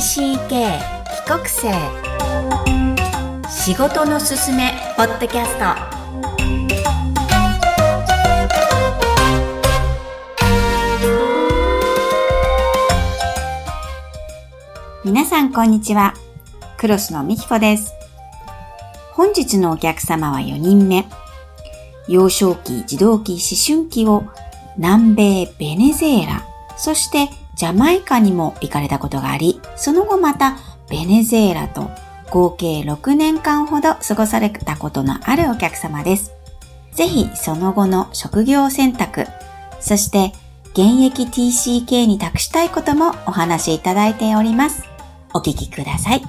TCK 帰国生。仕事のすすめポッドキャスト。皆さんこんにちは。クロスのみきこです。本日のお客様は4人目。幼少期、児童期、思春期を南米ベネズエラ、そしてジャマイカにも行かれたことがあり、その後またベネズエラと合計6年間ほど過ごされたことのあるお客様です。ぜひその後の職業選択、そして現役 TCK に託したいこともお話しいただいております。お聞きください。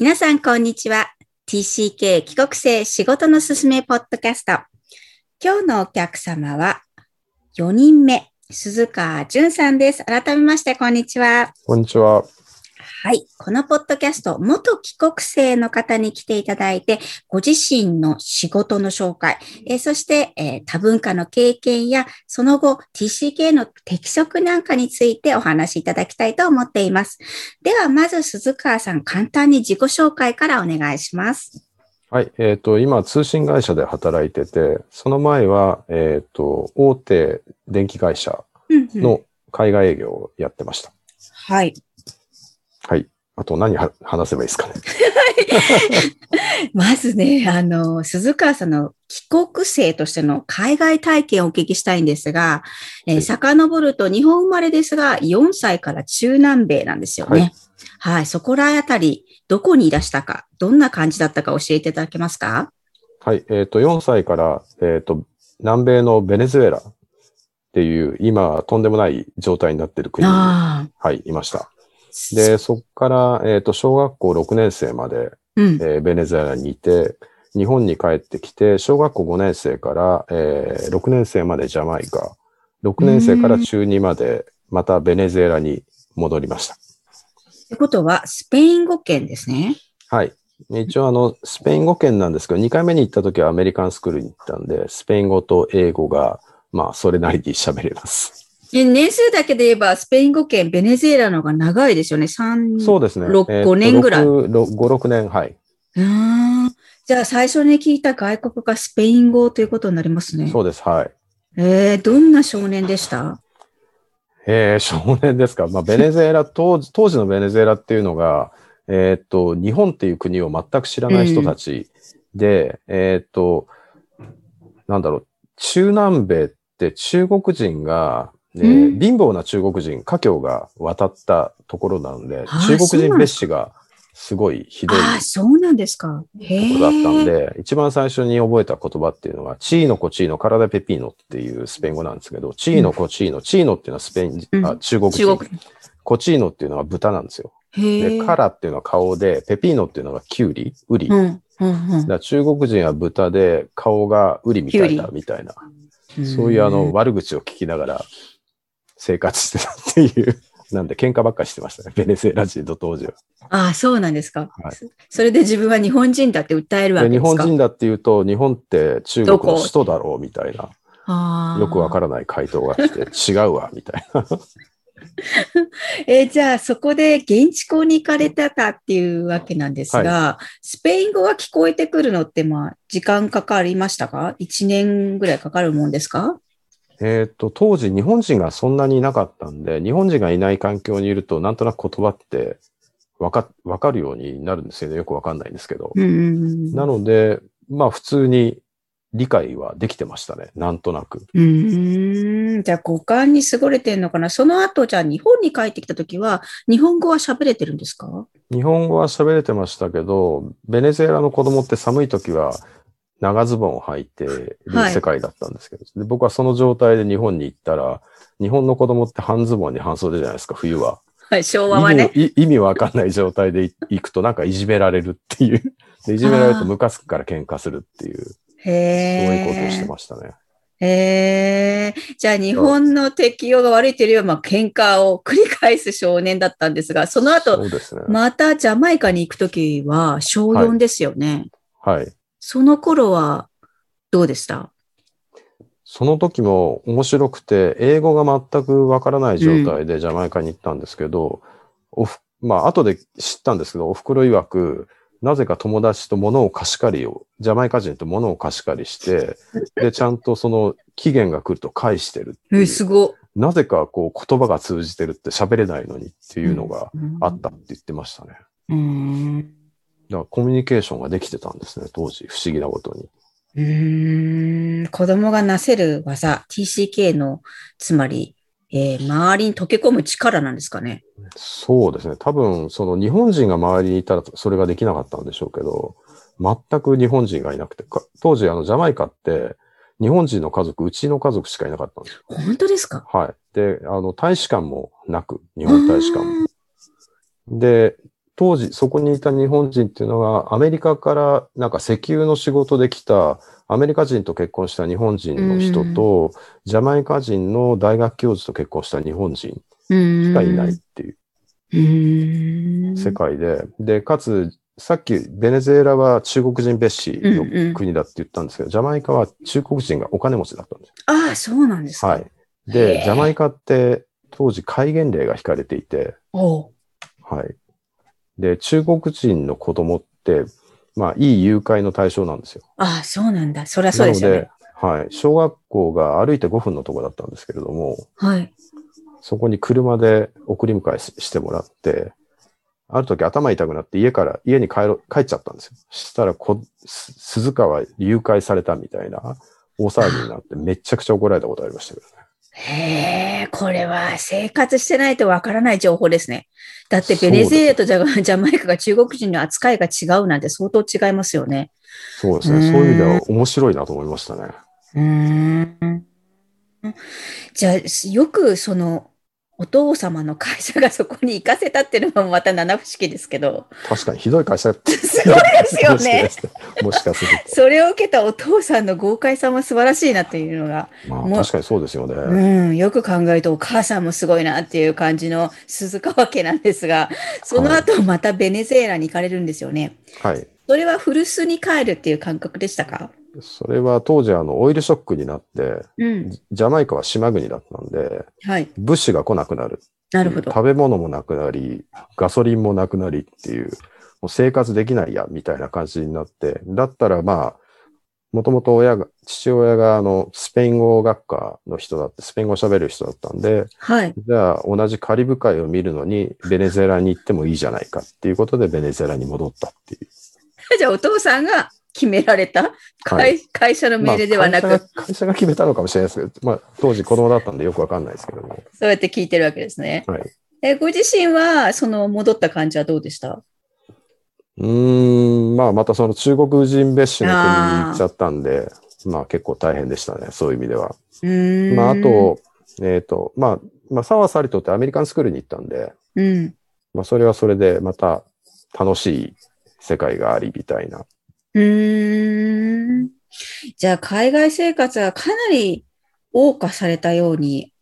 皆さんこんにちは。TCK 帰国生仕事のすすめポッドキャスト。今日のお客様は4人目、鈴川淳さんです。改めましてこんにちは。こんにちは。はい。このポッドキャスト、元帰国生の方に来ていただいて、ご自身の仕事の紹介、えーそして、えー多文化の経験や、その後 TCK の適職なんかについてお話しいただきたいと思っています。では、まず鈴川さん、簡単に自己紹介からお願いします。はい。えっ、と、今、通信会社で働いてて、その前は、えっ、と、大手電気会社の海外営業をやってました。はい。はい。あと何は話せばいいですかね。まずね、あの、鈴川さんの帰国生としての海外体験をお聞きしたいんですが、えーはい遡ると日本生まれですが、4歳から中南米なんですよね。はい。そこらあたり、どこにいらしたか、どんな感じだったか教えていただけますか？はい。えっ、と、4歳から、えっ、と、南米のベネズエラっていう、今、とんでもない状態になっている国に、あはい、いました。あ。で、そこから、えっ、と、小学校6年生まで、うん。えーベネズエラにいて、日本に帰ってきて、小学校5年生から、えー6年生までジャマイカ、6年生から中2まで、またベネズエラに戻りました。ってことは、スペイン語圏ですね。はい。一応あの、スペイン語圏なんですけど、2回目に行った時はアメリカンスクールに行ったんで、スペイン語と英語が、まあ、それなりに喋れます。で年数だけで言えば、スペイン語圏、ベネズエラの方が長いですよね。3、そうですね。六えーと5年ぐらい6 5、6年、はい。うーんじゃあ最初に聞いた外国がスペイン語ということになりますね。そうです、はい。えー、どんな少年でした？えー、少年ですか。まあ、ベネズエラ、当時、当時のベネズエラっていうのが、えーっと、日本っていう国を全く知らない人たちで、えーっと、なんだろう、中南米って中国人が、えーうん。貧乏な中国人、華僑が渡ったところなので、中国人そうなんです蔑視がすごいひどいああ、そうなんですか。へえ。だったんで、一番最初に覚えた言葉っていうのが、チーノコチーノ、カラダペピーノっていうスペイン語なんですけど、チーノコチーノ、チーノっていうのはスペイン、うんあ中国人。中国。コチーノっていうのは豚なんですよ。で、カラっていうのは顔で、ペピーノっていうのがキュウリ、ウリ。うん。うんうんら中国人は豚で、顔がウリみたいだ、キュウみたいな。うん。そういうあの、悪口を聞きながら生活してたっていう。なんで喧嘩ばっかりしてましたね。ベネズエラ人と当時は。ああ、そうなんですか。はいそそれで自分は日本人だって訴えるわけですか？本人だっていうと、日本って中国の首都だろうみたいな。よくわからない回答が来て、違うわ、みたいな。えーじゃあそこで現地校に行かれてたっていうわけなんですが、スペイン語が聞こえてくるのってまあ時間かかりましたか ?1 年ぐらいかかるもんですか？えっと、当時日本人がそんなにいなかったんで、日本人がいない環境にいると、なんとなく言葉ってわか、わかるようになるんですよね。よくわかんないんですけど。なので、まあ普通に理解はできてましたね。なんとなく。うーん。じゃあ五感に優れてるのかなその後、じゃあ日本に帰ってきたときは、日本語は喋れてるんですか？日本語は喋れてましたけど、ベネズエラの子供って寒い時は長ズボンを履いてるはい世界だったんですけど、で僕はその状態で日本に行ったら、日本の子供って半ズボンに半袖じゃないですか、冬は。はい、昭和はね。意味い意味わかんない状態でい行くとなんかいじめられるっていう。でいじめられるとムカつくから喧嘩するっていう、そうへいうことをしてえ。ましたね。へえ。じゃあ日本の適用が悪いというよりは、まあ喧嘩を繰り返す少年だったんですが、その後、そうですね。またジャマイカに行くときは小4ですよね。はい。その頃はどうでした？その時も面白くて、英語が全くわからない状態でジャマイカに行ったんですけど、おふまあ、後で知ったんですけど、お袋曰く、なぜか友達と物を貸し借りを、ジャマイカ人と物を貸し借りして、で、ちゃんとその期限が来ると返してるってえ、すご。なぜかこう言葉が通じてるって喋れないのにっていうのがあったって言ってましたね。うーん。だからコミュニケーションができてたんですね、当時。不思議なことに。うーん。子供がなせる技、TCK の、つまり、えー周りに溶け込む力なんですかね。そうですね。多分、その日本人が周りにいたらそれができなかったんでしょうけど、全く日本人がいなくて、か当時あのジャマイカって日本人の家族、うちの家族しかいなかったんですよ。本当ですか？はい。で、あの、大使館もなく、日本大使館も。で、当時、そこにいた日本人っていうのが、アメリカからなんか石油の仕事で来た、アメリカ人と結婚した日本人の人と、ジャマイカ人の大学教授と結婚した日本人ししかいないっていう。世界で、で、かつ、さっきベネズエラは中国人蔑視の国だって言ったんですけど、ジャマイカは中国人がお金持ちだったんですよ。ああ、そうなんですか。はい。へで、えジャマイカって当時戒厳令が引かれていて、はい。で、中国人の子供って、まあ、いい誘拐の対象なんですよ。ああ、そうなんだ。そりゃそうですよね。はい。小学校が歩いて5分のとこだったんですけれども、はい。そこに車で送り迎えししてもらって、ある時頭痛くなって家から、家に帰ろ、帰っちゃったんですよ。したらこ、す鈴川誘拐されたみたいな大騒ぎになってめちゃくちゃ怒られたことありましたけどね。へえ、これは生活してないとわからない情報ですね。だってベネズエラとジャマイカが中国人の扱いが違うなんて相当違いますよね。そうですね。うんそういう意味では面白いなと思いましたね。うーん。じゃあ、よくその、お父様の会社がそこに行かせたっていうのもまた七不思議ですけど、確かにひどい会社って。すごいですよね。もしかすると。それを受けたお父さんの豪快さも素晴らしいなっていうのが、まあ確かにそうですよね。うん、よく考えるとお母さんもすごいなっていう感じの鈴川家なんですが、その後またベネズエラに行かれるんですよね。はい。それは古巣に帰るっていう感覚でしたか？それは当時あのオイルショックになって、うん。ジジャマイカは島国だったんで、はい。物資が来なくなる。なるほど。食べ物もなくなり、ガソリンもなくなりっていう、もう生活できないや、みたいな感じになって、だったらまあ、もともと親が、父親があの、スペイン語学科の人だって、スペイン語喋る人だったんで、はい。じゃあ同じカリブ海を見るのに、ベネズエラに行ってもいいじゃないかっていうことで、ベネズエラに戻ったっていう。じゃあお父さんが決められた？会,、はい会社の命令ではなく、まあ会社が会社が決めたのかもしれないですけど、まあ当時子供だったんでよくわかんないですけども。そうやって聞いてるわけですね。はい。えご自身は、その戻った感じはどうでした？うーん、まあまたその中国人別種の国に行っちゃったんで、まあ結構大変でしたね、そういう意味では。うーん。まああ、と、えっ、と、まあ、まあ、サワサリトってアメリカンスクールに行ったんで、うん。まあそれはそれでまた楽しい世界がありみたいな。うーん。じゃあ、海外生活はかなり謳歌されたように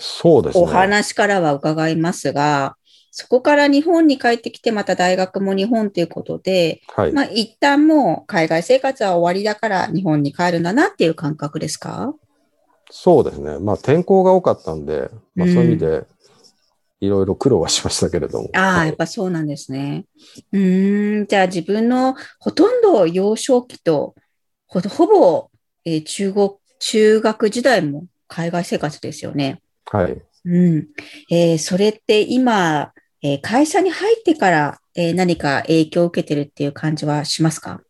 そうですね。お話からは伺いますが、そこから日本に帰ってきて、また大学も日本ということで、はい。まあ一旦もう海外生活は終わりだから日本に帰るんだなっていう感覚ですかそうですね。まあ天候が多かったんで、まあそういう意味で、いろいろ苦労はしましたけれども。ああ、はいやっぱそうなんですね。うーん、じゃあ自分のほとんど幼少期と、ほほぼ、えー中国、中学時代も海外生活ですよね。はい。うん。えーそれって今、えー会社に入ってから、えー何か影響を受けてるっていう感じはしますか？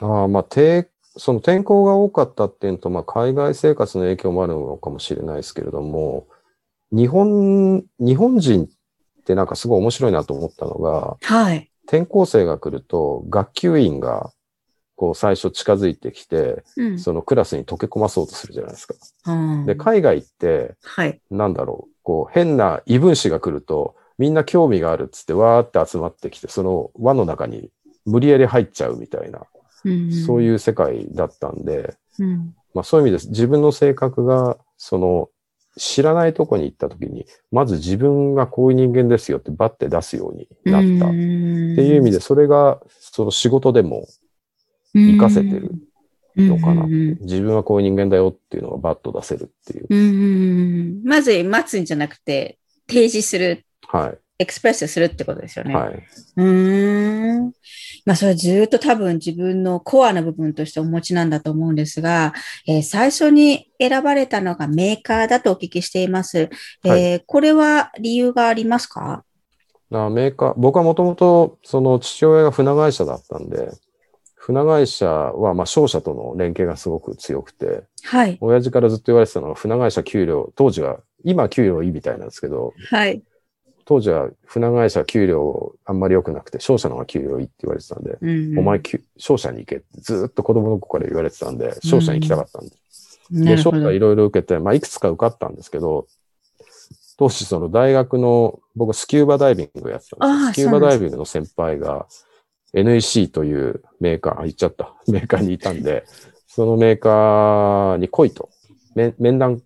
ああ、まあ、て、その天候が多かったっていうのと、まあ、海外生活の影響もあるのかもしれないですけれども、日本、日本人ってなんかすごい面白いなと思ったのが、はい。転校生が来ると、学級委員が、こう、最初近づいてきて、うん。そのクラスに溶け込まそうとするじゃないですか。うんで、海外って、はい。なんだろう、こう、変な異分子が来ると、みんな興味があるっつって、わーって集まってきて、その輪の中に無理やり入っちゃうみたいな、そうういう世界だったんで、ん。うん。まあそういう意味です。自分の性格が、その、知らないとこに行った時に、まず自分がこういう人間ですよってバッて出すようになった。っていう意味で、それが、その仕事でも活かせてる。のかな。自分はこういう人間だよっていうのをバッと出せるっていう。まず待つんじゃなくて、提示する、はい。エクスプレスするってことですよね。はい。うーん。まあ、それずっと多分自分のコアな部分としてお持ちなんだと思うんですが、えー最初に選ばれたのがメーカーだとお聞きしています。えーはこれは理由がありますか？あメーカー、僕はもともと、その父親が船会社だったんで、船会社は、まあ、商社との連携がすごく強くて、はい。親父からずっと言われてたのが、船会社給料、当時は、今給料いいみたいなんですけど、はい。当時は船会社給料あんまり良くなくて、商社の方が給料いいって言われてたんで、うんお前、きゅ商社に行けってずっと子供の頃から言われてたんで、商社に行きたかったんで。で、なるほど商社い。ろいろ受けて、まあ、いくつか受かったんですけど、当時その大学の、僕スキューバダイビングをやってたんですスキューバダイビングの先輩が NEC というメーカー、あ、言っちゃった。メーカーにいたんで、そのメーカーに来いと。面面談、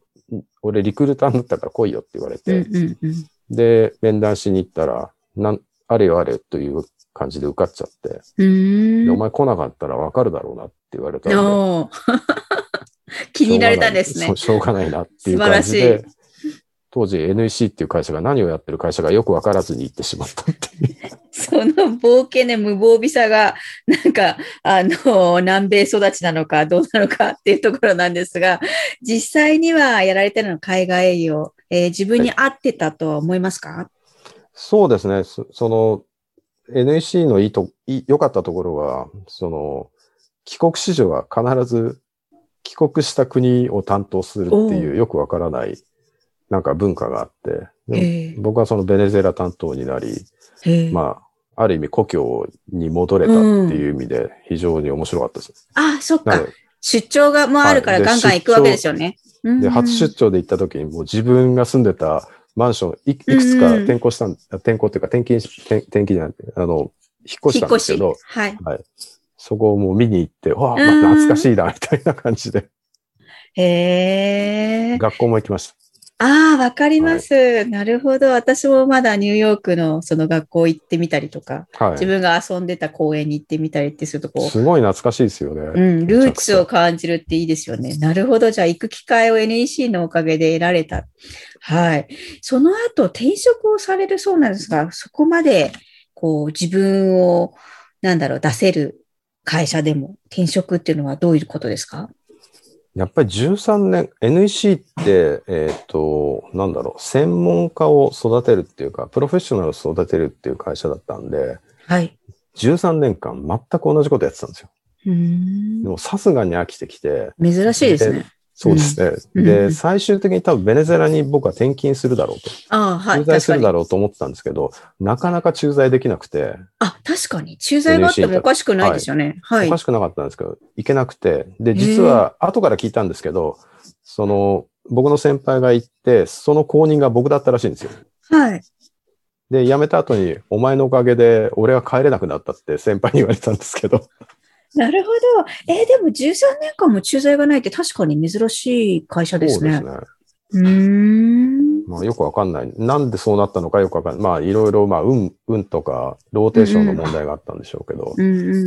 俺リクルーターになったから来いよって言われうんて、うんうん。で、面談しに行ったら、なん、あれよあれという感じで受かっちゃって、うーん。でお前来なかったらわかるだろうなって言われたんで、気に入られたんですね。しょうがない。なっていう素晴らしい。感じで、当時 NEC っていう会社が何をやってる会社がよくわからずに行ってしまったっていう。その冒険で無防備さが、なんか、あの、南米育ちなのか、どうなのかっていうところなんですが、実際にはやられてるのは海外営業、えー自分に合ってたとは思いますか、そうですね。そその NEC のいいと、いい良かったところは、その、帰国子女は必ず帰国した国を担当するっておいうよくわからない、なんか文化があって、え僕はそのベネズエラ担当になり、ええ。まあ、ある意味故郷に戻れたっていう意味で非常に面白かったです。あ、そっか。出張がもあるからガンガン行くわけですよね。うんで、初出張で行った時にもう自分が住んでたマンションいいくつか転校したん、転校っていうか転勤し、転転勤じゃなくて、あの、引っ越したんですけど、はい。はい。そこをもう見に行って、わあ、まうんあ、懐かしいな、みたいな感じで、へえ。学校も行きましああ、わかります。なるほど。私もまだニューヨークのその学校行ってみたりとか、た。はい。自分が遊んでた公園に行ってみたりってするとこう、すごい懐かしいですよね。うん、ルーツを感じるっていいですよね。なるほど。じゃあ、行く機会を NEC のおかげで得られた。はい。その後、転職をされるそうなんですが、そこまで、こう、自分を、なんだろう、出せる会社でも、転職っていうのはどういうことですか？やっぱり13年、NEC って、えっ、と、なんだろう、専門家を育てるっていうか、プロフェッショナルを育てるっていう会社だったんで、はい。13年間全く同じことやってたんですよ。うーんでもさすがに飽きてきて、珍しいですね。そうですね。うんで、うん最終的に多分ベネズエラに僕は転勤するだろうと。ああ、はい。駐在するだろうと思ってたんですけど、なかなか駐在できなくて、あ、確かに。駐在があってもおかしくないですよね。はい。おかしくなかったんですけど、行けなくて、で、実は後から聞いたんですけど、その、僕の先輩が行って、その後任が僕だったらしいんですよ。はい。で、辞めた後に、お前のおかげで俺は帰れなくなったって先輩に言われたんですけど、なるほど。えーでも13年間も駐在がないって確かに珍しい会社ですね。そうですね。うーん。まあよくわかんない。なんでそうなったのかよくわかんない。まあいろいろ、まあ運、運とか、ローテーションの問題があったんでしょうけど、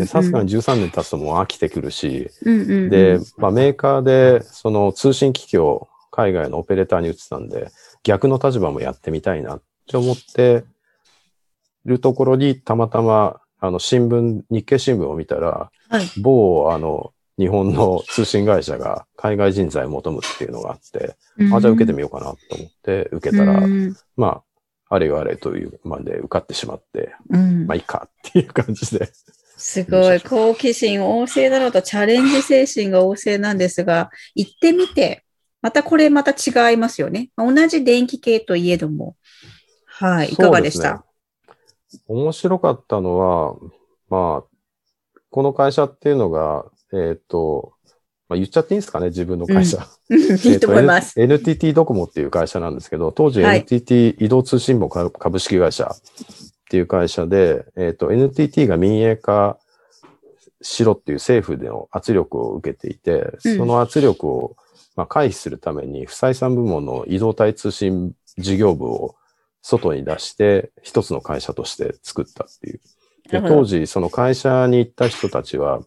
さすがに13年経つともう飽きてくるし、うんうんうんで、まあ、メーカーで、その通信機器を海外のオペレーターに移ってたんで、逆の立場もやってみたいなって思ってるところに、たまたま、あの、新聞、日経新聞を見たら、はい。某、あの、日本の通信会社が海外人材を求むっていうのがあって、あ、じゃあ受けてみようかなと思って受けたら、うんまあ、あれよあれというまで受かってしまって、うんまあいいかっていう感じで。すごい。好奇心旺盛だろうとチャレンジ精神が旺盛なんですが、行ってみて、またこれまた違いますよね。同じ電気系といえども。はい。いかがでした？面白かったのは、まあ、この会社っていうのが、えっ、と、まあ、言っちゃっていいんですかね、自分の会社。うんいいと思います。NTT ドコモっていう会社なんですけど、当時はい NTT 移動通信網株株式会社っていう会社で、えっ、と、NTT が民営化しろっていう政府での圧力を受けていて、うんその圧力を、まあ、回避するために、不採算部門の移動体通信事業部を外に出して、一つの会社として作ったっていう。で当時、その会社に行った人たちは、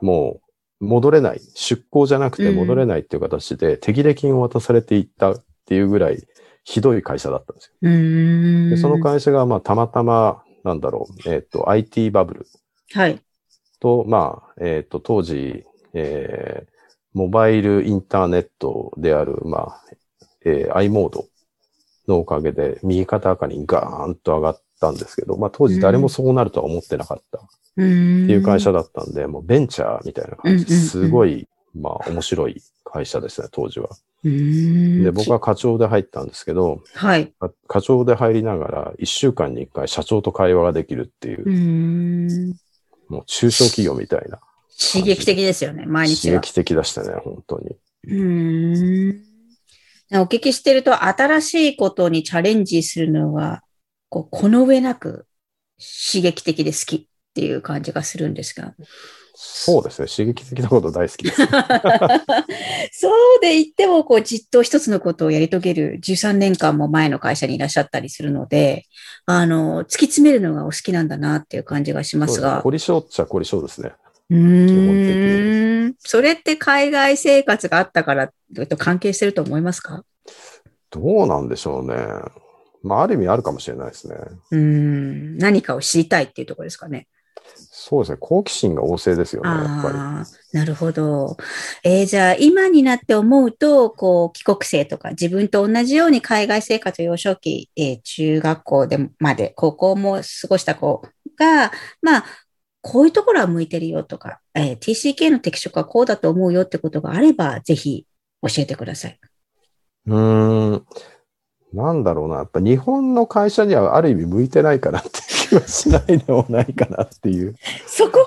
も戻れない、出向じゃなくて戻れないっていう形で、手切れ金を渡されていったっていうぐらい、ひどい会社だったんですよ。でその会社が、まあ、たまたま、なんだろう、えっ、と、IT バブルはい。と、まあ、えっ、と、当時、えーモバイルインターネットである、まあ、えー i モードのおかげで、右肩赤にガーンと上がったんですけど、まあ、当時誰もそうなるとは思ってなかったっ。ていう会社だったんで、もうベンチャーみたいな感じで、すごい、まあ、面白い会社ですね、当時は。で、僕は課長で入ったんですけど、はい。か課長で入りながら、一週間に一回社長と会話ができるっていう。もう中小企業みたいな。刺激的ですよね、毎日は。刺激的でしたね、本当に。うーん。お聞きしてると、新しいことにチャレンジするのが、こう、この上なく刺激的で好きっていう感じがするんですが。そうですね。刺激的なこと大好きです。そうで言っても、こう、じっと一つのことをやり遂げる13年間も前の会社にいらっしゃったりするので、あの、突き詰めるのがお好きなんだなっていう感じがしますが。凝り性っちゃ凝り性ですね。うーん。それって海外生活があったからと関係してると思いますか？どうなんでしょうね。まあ、ある意味あるかもしれないですね。うーん。何かを知りたいっていうところですかね？そうですね。好奇心が旺盛ですよね、やっぱり。なるほど。えーじゃあ、今になって思うと、こう、帰国生とか、自分と同じように海外生活幼少期、えー中学校でまで、高校も過ごした子が、まあ、こういうところは向いてるよとか、えー TCK の適職はこうだと思うよってことがあれば、ぜひ教えてください。うーん。なんだろうな。やっぱ日本の会社にはある意味向いてないかなって気はしないでもないかなっていう。そこ？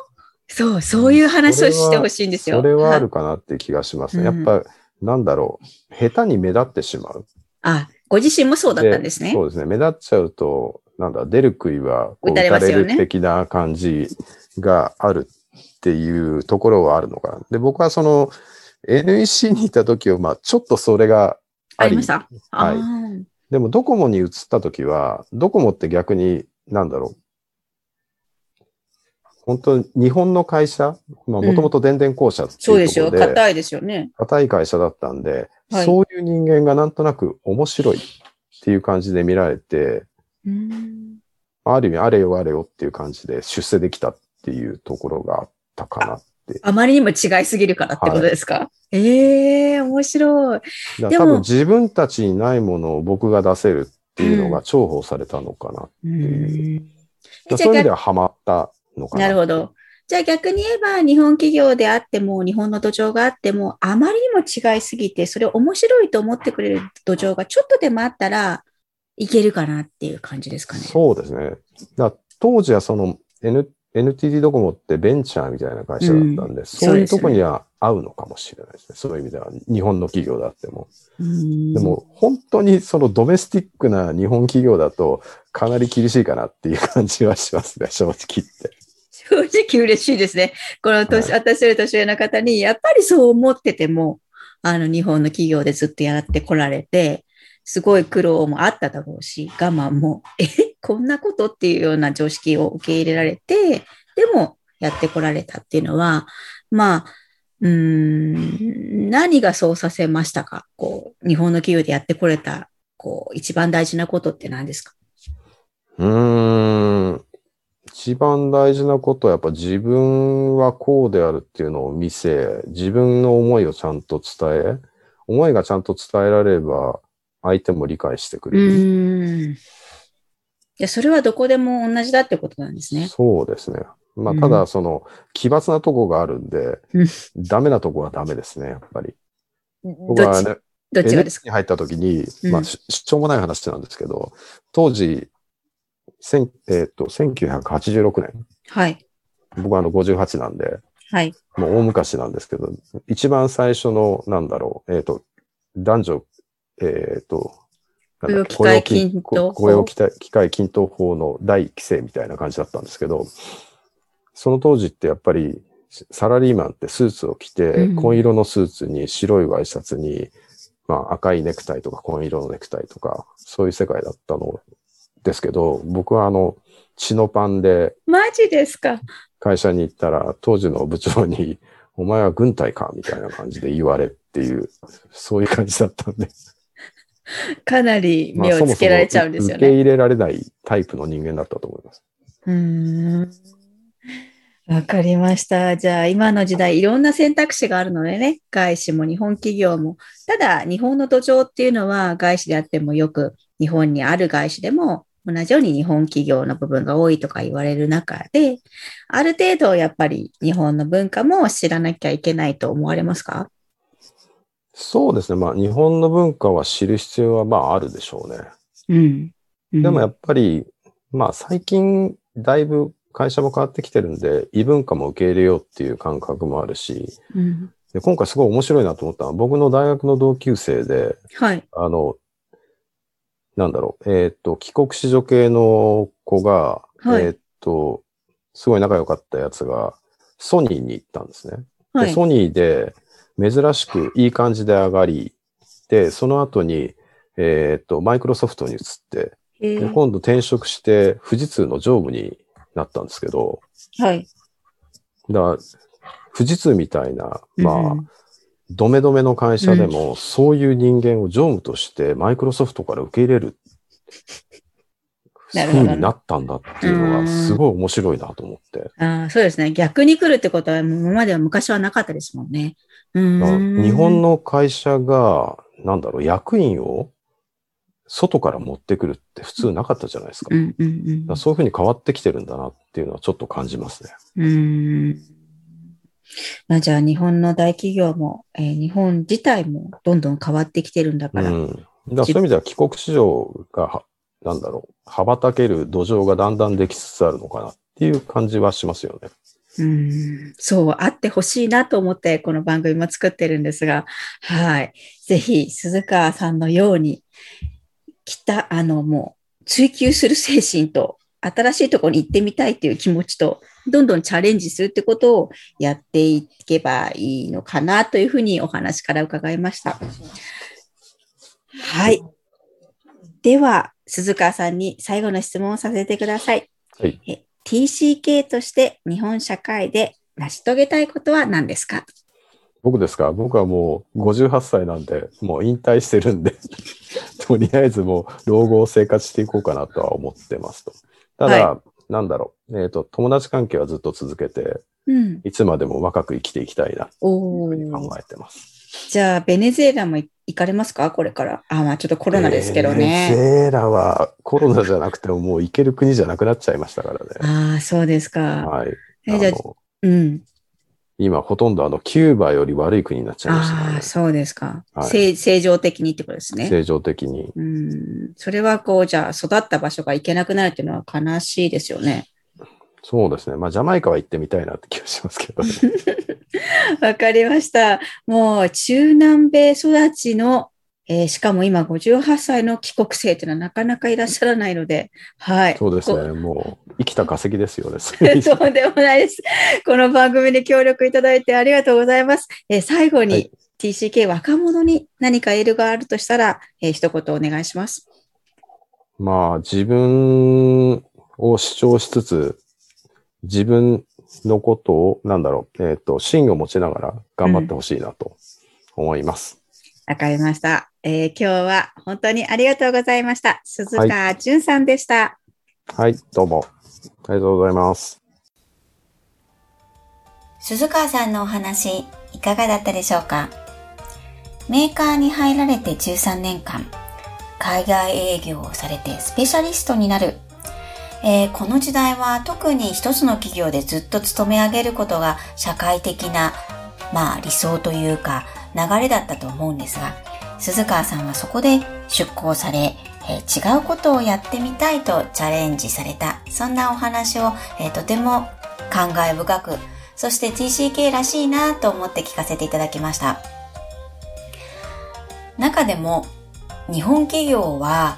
そう、そういう話をしてほしいんですよ。それはあるかなっていう気がしますね。やっうんぱ、なんだろう。下手に目立ってしまう。あ、ご自身もそうだったんですね。そうですね。目立っちゃうと、なんだ、出る杭は打たれ打たれますよねる的な感じがあるっていうところはあるのかな。で、僕はその NEC にいた時は、まあ、ちょっとそれがあり。ました？はい。でもドコモに移った時は、ドコモって逆に、なんだろう。本当に日本の会社、まあ、もともと電電公社ってそうですよ。いうところで、硬いですよね。硬い会社だったんで、はい。そういう人間がなんとなく面白いっていう感じで見られて、うん。ある意味あれよあれよっていう感じで出世できた。っていうところがあったかなって。あまりにも違いすぎるからってことですか、ええ面白い。多分自分たちにないものを僕が出せるっていうのが重宝されたのかな。うんだからそういう意味ではハマったのかな。なるほど。じゃあ逆に言えば日本企業であっても日本の土壌があってもあまりにも違いすぎてそれを面白いと思ってくれる土壌がちょっとでもあったらいけるかなっていう感じですかね。そうですね。だ当時はその N NTT ドコモってベンチャーみたいな会社だったんで、そういうとこには合うのかもしれないですね。そういう意味では日本の企業であっても。うんでも本当にそのドメスティックな日本企業だとかなり厳しいかなっていう感じはしますね、正直言って。正直嬉しいですね。この年、は私より年上の方に、やっぱりそう思ってても、あの、日本の企業でずっとやってこられて、すごい苦労もあっただろうし、我慢も、え、こんなことっていうような常識を受け入れられて、でもやってこられたっていうのは、まあ、うーん、何がそうさせましたか？こう、日本の企業でやってこれた、こう、一番大事なことって何ですか？うーん。一番大事なことはやっぱ自分はこうであるっていうのを見せ、自分の思いをちゃんと伝え、思いがちゃんと伝えられれば相手も理解してくうれる。ーん。いや、それはどこでも同じだってことなんですね。そうですね。まあ、うんただ、その、奇抜なとこがあるんでうん、ダメなとこはダメですね、やっぱり。僕はね、どっちがです NHK に入った時に、うんまあ、ししょうもない話なんですけど、当時、千えっ、と、1986年、はい。僕はあの58なんで、はい。もう大昔なんですけど、一番最初の、なんだろう、えっ、と、男女、えっ、と、なんだ雇用機会均等法。の第一規制みたいな感じだったんですけど、その当時ってやっぱり、サラリーマンってスーツを着て、うん。紺色のスーツに白いワイシャツに、まあ赤いネクタイとか紺色のネクタイとか、そういう世界だったのですけど、僕はあの、血のパンでマジですか？会社に行ったら、当時の部長に、お前は軍隊か？みたいな感じで言われっていう、そういう感じだったんで。かなり目をつけられちゃうんですよね。まあ、そもそも受け入れられないタイプの人間だったと思います。うん。わかりました。じゃあ、今の時代、いろんな選択肢があるのでね、外資も日本企業も。ただ、日本の土壌っていうのは、外資であってもよく、日本にある外資でも、同じように日本企業の部分が多いとか言われる中で、ある程度、やっぱり日本の文化も知らなきゃいけないと思われますか？そうですね。まあ、日本の文化は知る必要は、まあ、あるでしょうね。うん。うんでもやっぱり、まあ、最近、だいぶ会社も変わってきてるんで、異文化も受け入れようっていう感覚もあるし、うん、で今回すごい面白いなと思ったのは、僕の大学の同級生で、はい。あの、なんだろう、えーっと、帰国子女系の子が、はいえーっと、すごい仲良かったやつが、ソニーに行ったんですね。で、はい。ソニーで珍しくいい感じで上がり、で、その後に、えーっと、マイクロソフトに移って、えー。で今度転職して富士通の常務になったんですけど、はい。だから富士通みたいな、まあ、うん。ドメドメの会社でも、そういう人間を常務としてマイクロソフトから受け入れる、風になったんだっていうのが、すごい面白いなと思って。ああ、そうですね。逆に来るってことは、今までは昔はなかったですもんね。ん。日本の会社が、なんだろう、役員を外から持ってくるって普通なかったじゃないですか。うんうんうんだからそういうふうに変わってきてるんだなっていうのはちょっと感じますね。うん。まあ、じゃあ、日本の大企業も、えー日本自体もどんどん変わってきてるんだから。うん。だからそういう意味では帰国市場がは、なんだろう、羽ばたける土壌がだんだんできつつあるのかなっていう感じはしますよね。うん、そう、あってほしいなと思って、この番組も作ってるんですが、はい。ぜひ、鈴川さんのように、きた、あの、もう、追求する精神と、新しいところに行ってみたいっていう気持ちと、どんどんチャレンジするってことをやっていけばいいのかなというふうにお話から伺いました。はい。では、鈴川さんに最後の質問をさせてください。はい。え TCK として日本社会で成し遂げたいことは何ですか？僕ですか？僕はもう58歳なんで、もう引退してるんで、とりあえずもう老後を生活していこうかなとは思ってますと。ただ、はなんだろう、えっ、と、友達関係はずっと続けて、うん。いつまでも若く生きていきたいな、というおふうに考ーえてます。じゃあ、ベネズエラも行かれますか？これから。あ、まあちょっとコロナですけどベネズね。エラはコロナじゃなくてももう行ける国じゃなくなっちゃいましたからね。ああ、そうですか。はい。えじゃあうん。今ほとんどあのキューバより悪い国になっちゃいましたねああ、そうですか。はい正正常的にってことですね。正常的に。うん。それはこう、じゃあ、育った場所が行けなくなるっていうのは悲しいですよね。そうですね。まあジャマイカは行ってみたいなって気がしますけどね。わかりました。もう中南米育ちの、えーしかも今58歳の帰国生っていうのはなかなかいらっしゃらないので、はい。そうですこね。もう生きた化石ですよね。とんでもないです。この番組に協力いただいてありがとうございます。えー最後にはい TCK 若者に何かエールがあるとしたら、えー一言お願いします。まあ自分を主張しつつ、自分のことを、なんだろう、えっ、と、芯を持ちながら頑張ってほしいなと思います。わかりました、えー今日は本当にありがとうございました。鈴川淳さんでした。はい、どうも。ありがとうございます。鈴川さんのお話、いかがだったでしょうか？メーカーに入られて13年間、海外営業をされてスペシャリストになる。えーこの時代は特に一つの企業でずっと勤め上げることが社会的な、まあ理想というか流れだったと思うんですが、鈴川さんはそこで出向され、えー違うことをやってみたいとチャレンジされた、そんなお話を、えーとても感慨深く、そして TCK らしいなと思って聞かせていただきました。中でも日本企業は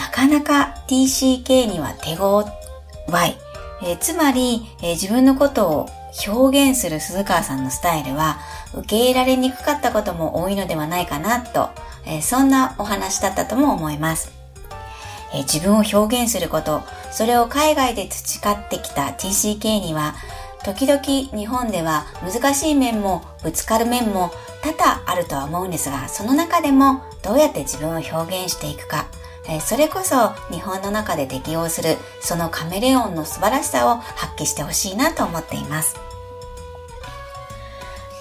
なかなか TCK には手強い。えーつまり、えー自分のことを表現する鈴川さんのスタイルは受け入れられにくかったことも多いのではないかなと、えーそんなお話だったとも思います。え自分を表現すること、それを海外で培ってきた TCK には時々日本では難しい面もぶつかる面も多々あるとは思うんですが、その中でもどうやって自分を表現していくか、それこそ日本の中で適応するそのカメレオンの素晴らしさを発揮してほしいなと思っています。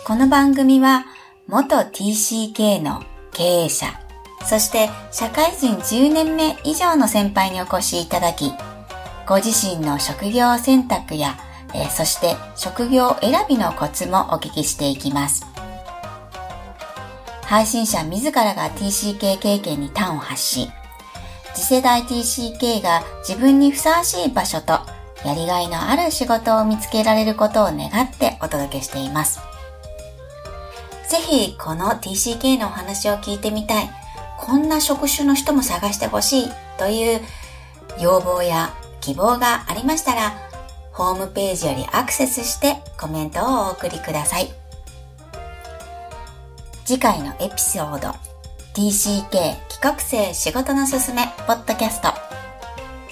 この番組は元 TCK の経営者、そして社会人10年目以上の先輩にお越しいただき、ご自身の職業選択や、え、そして職業選びのコツもお聞きしていきます。配信者自らが TCK 経験に端を発し、次世代 TCK が自分にふさわしい場所とやりがいのある仕事を見つけられることを願ってお届けしています。ぜひこの TCK のお話を聞いてみたい、こんな職種の人も探してほしいという要望や希望がありましたら、ホームページよりアクセスしてコメントをお送りください。次回のエピソード TCK 企画生仕事のすすめポッドキャスト。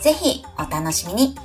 ぜひお楽しみに。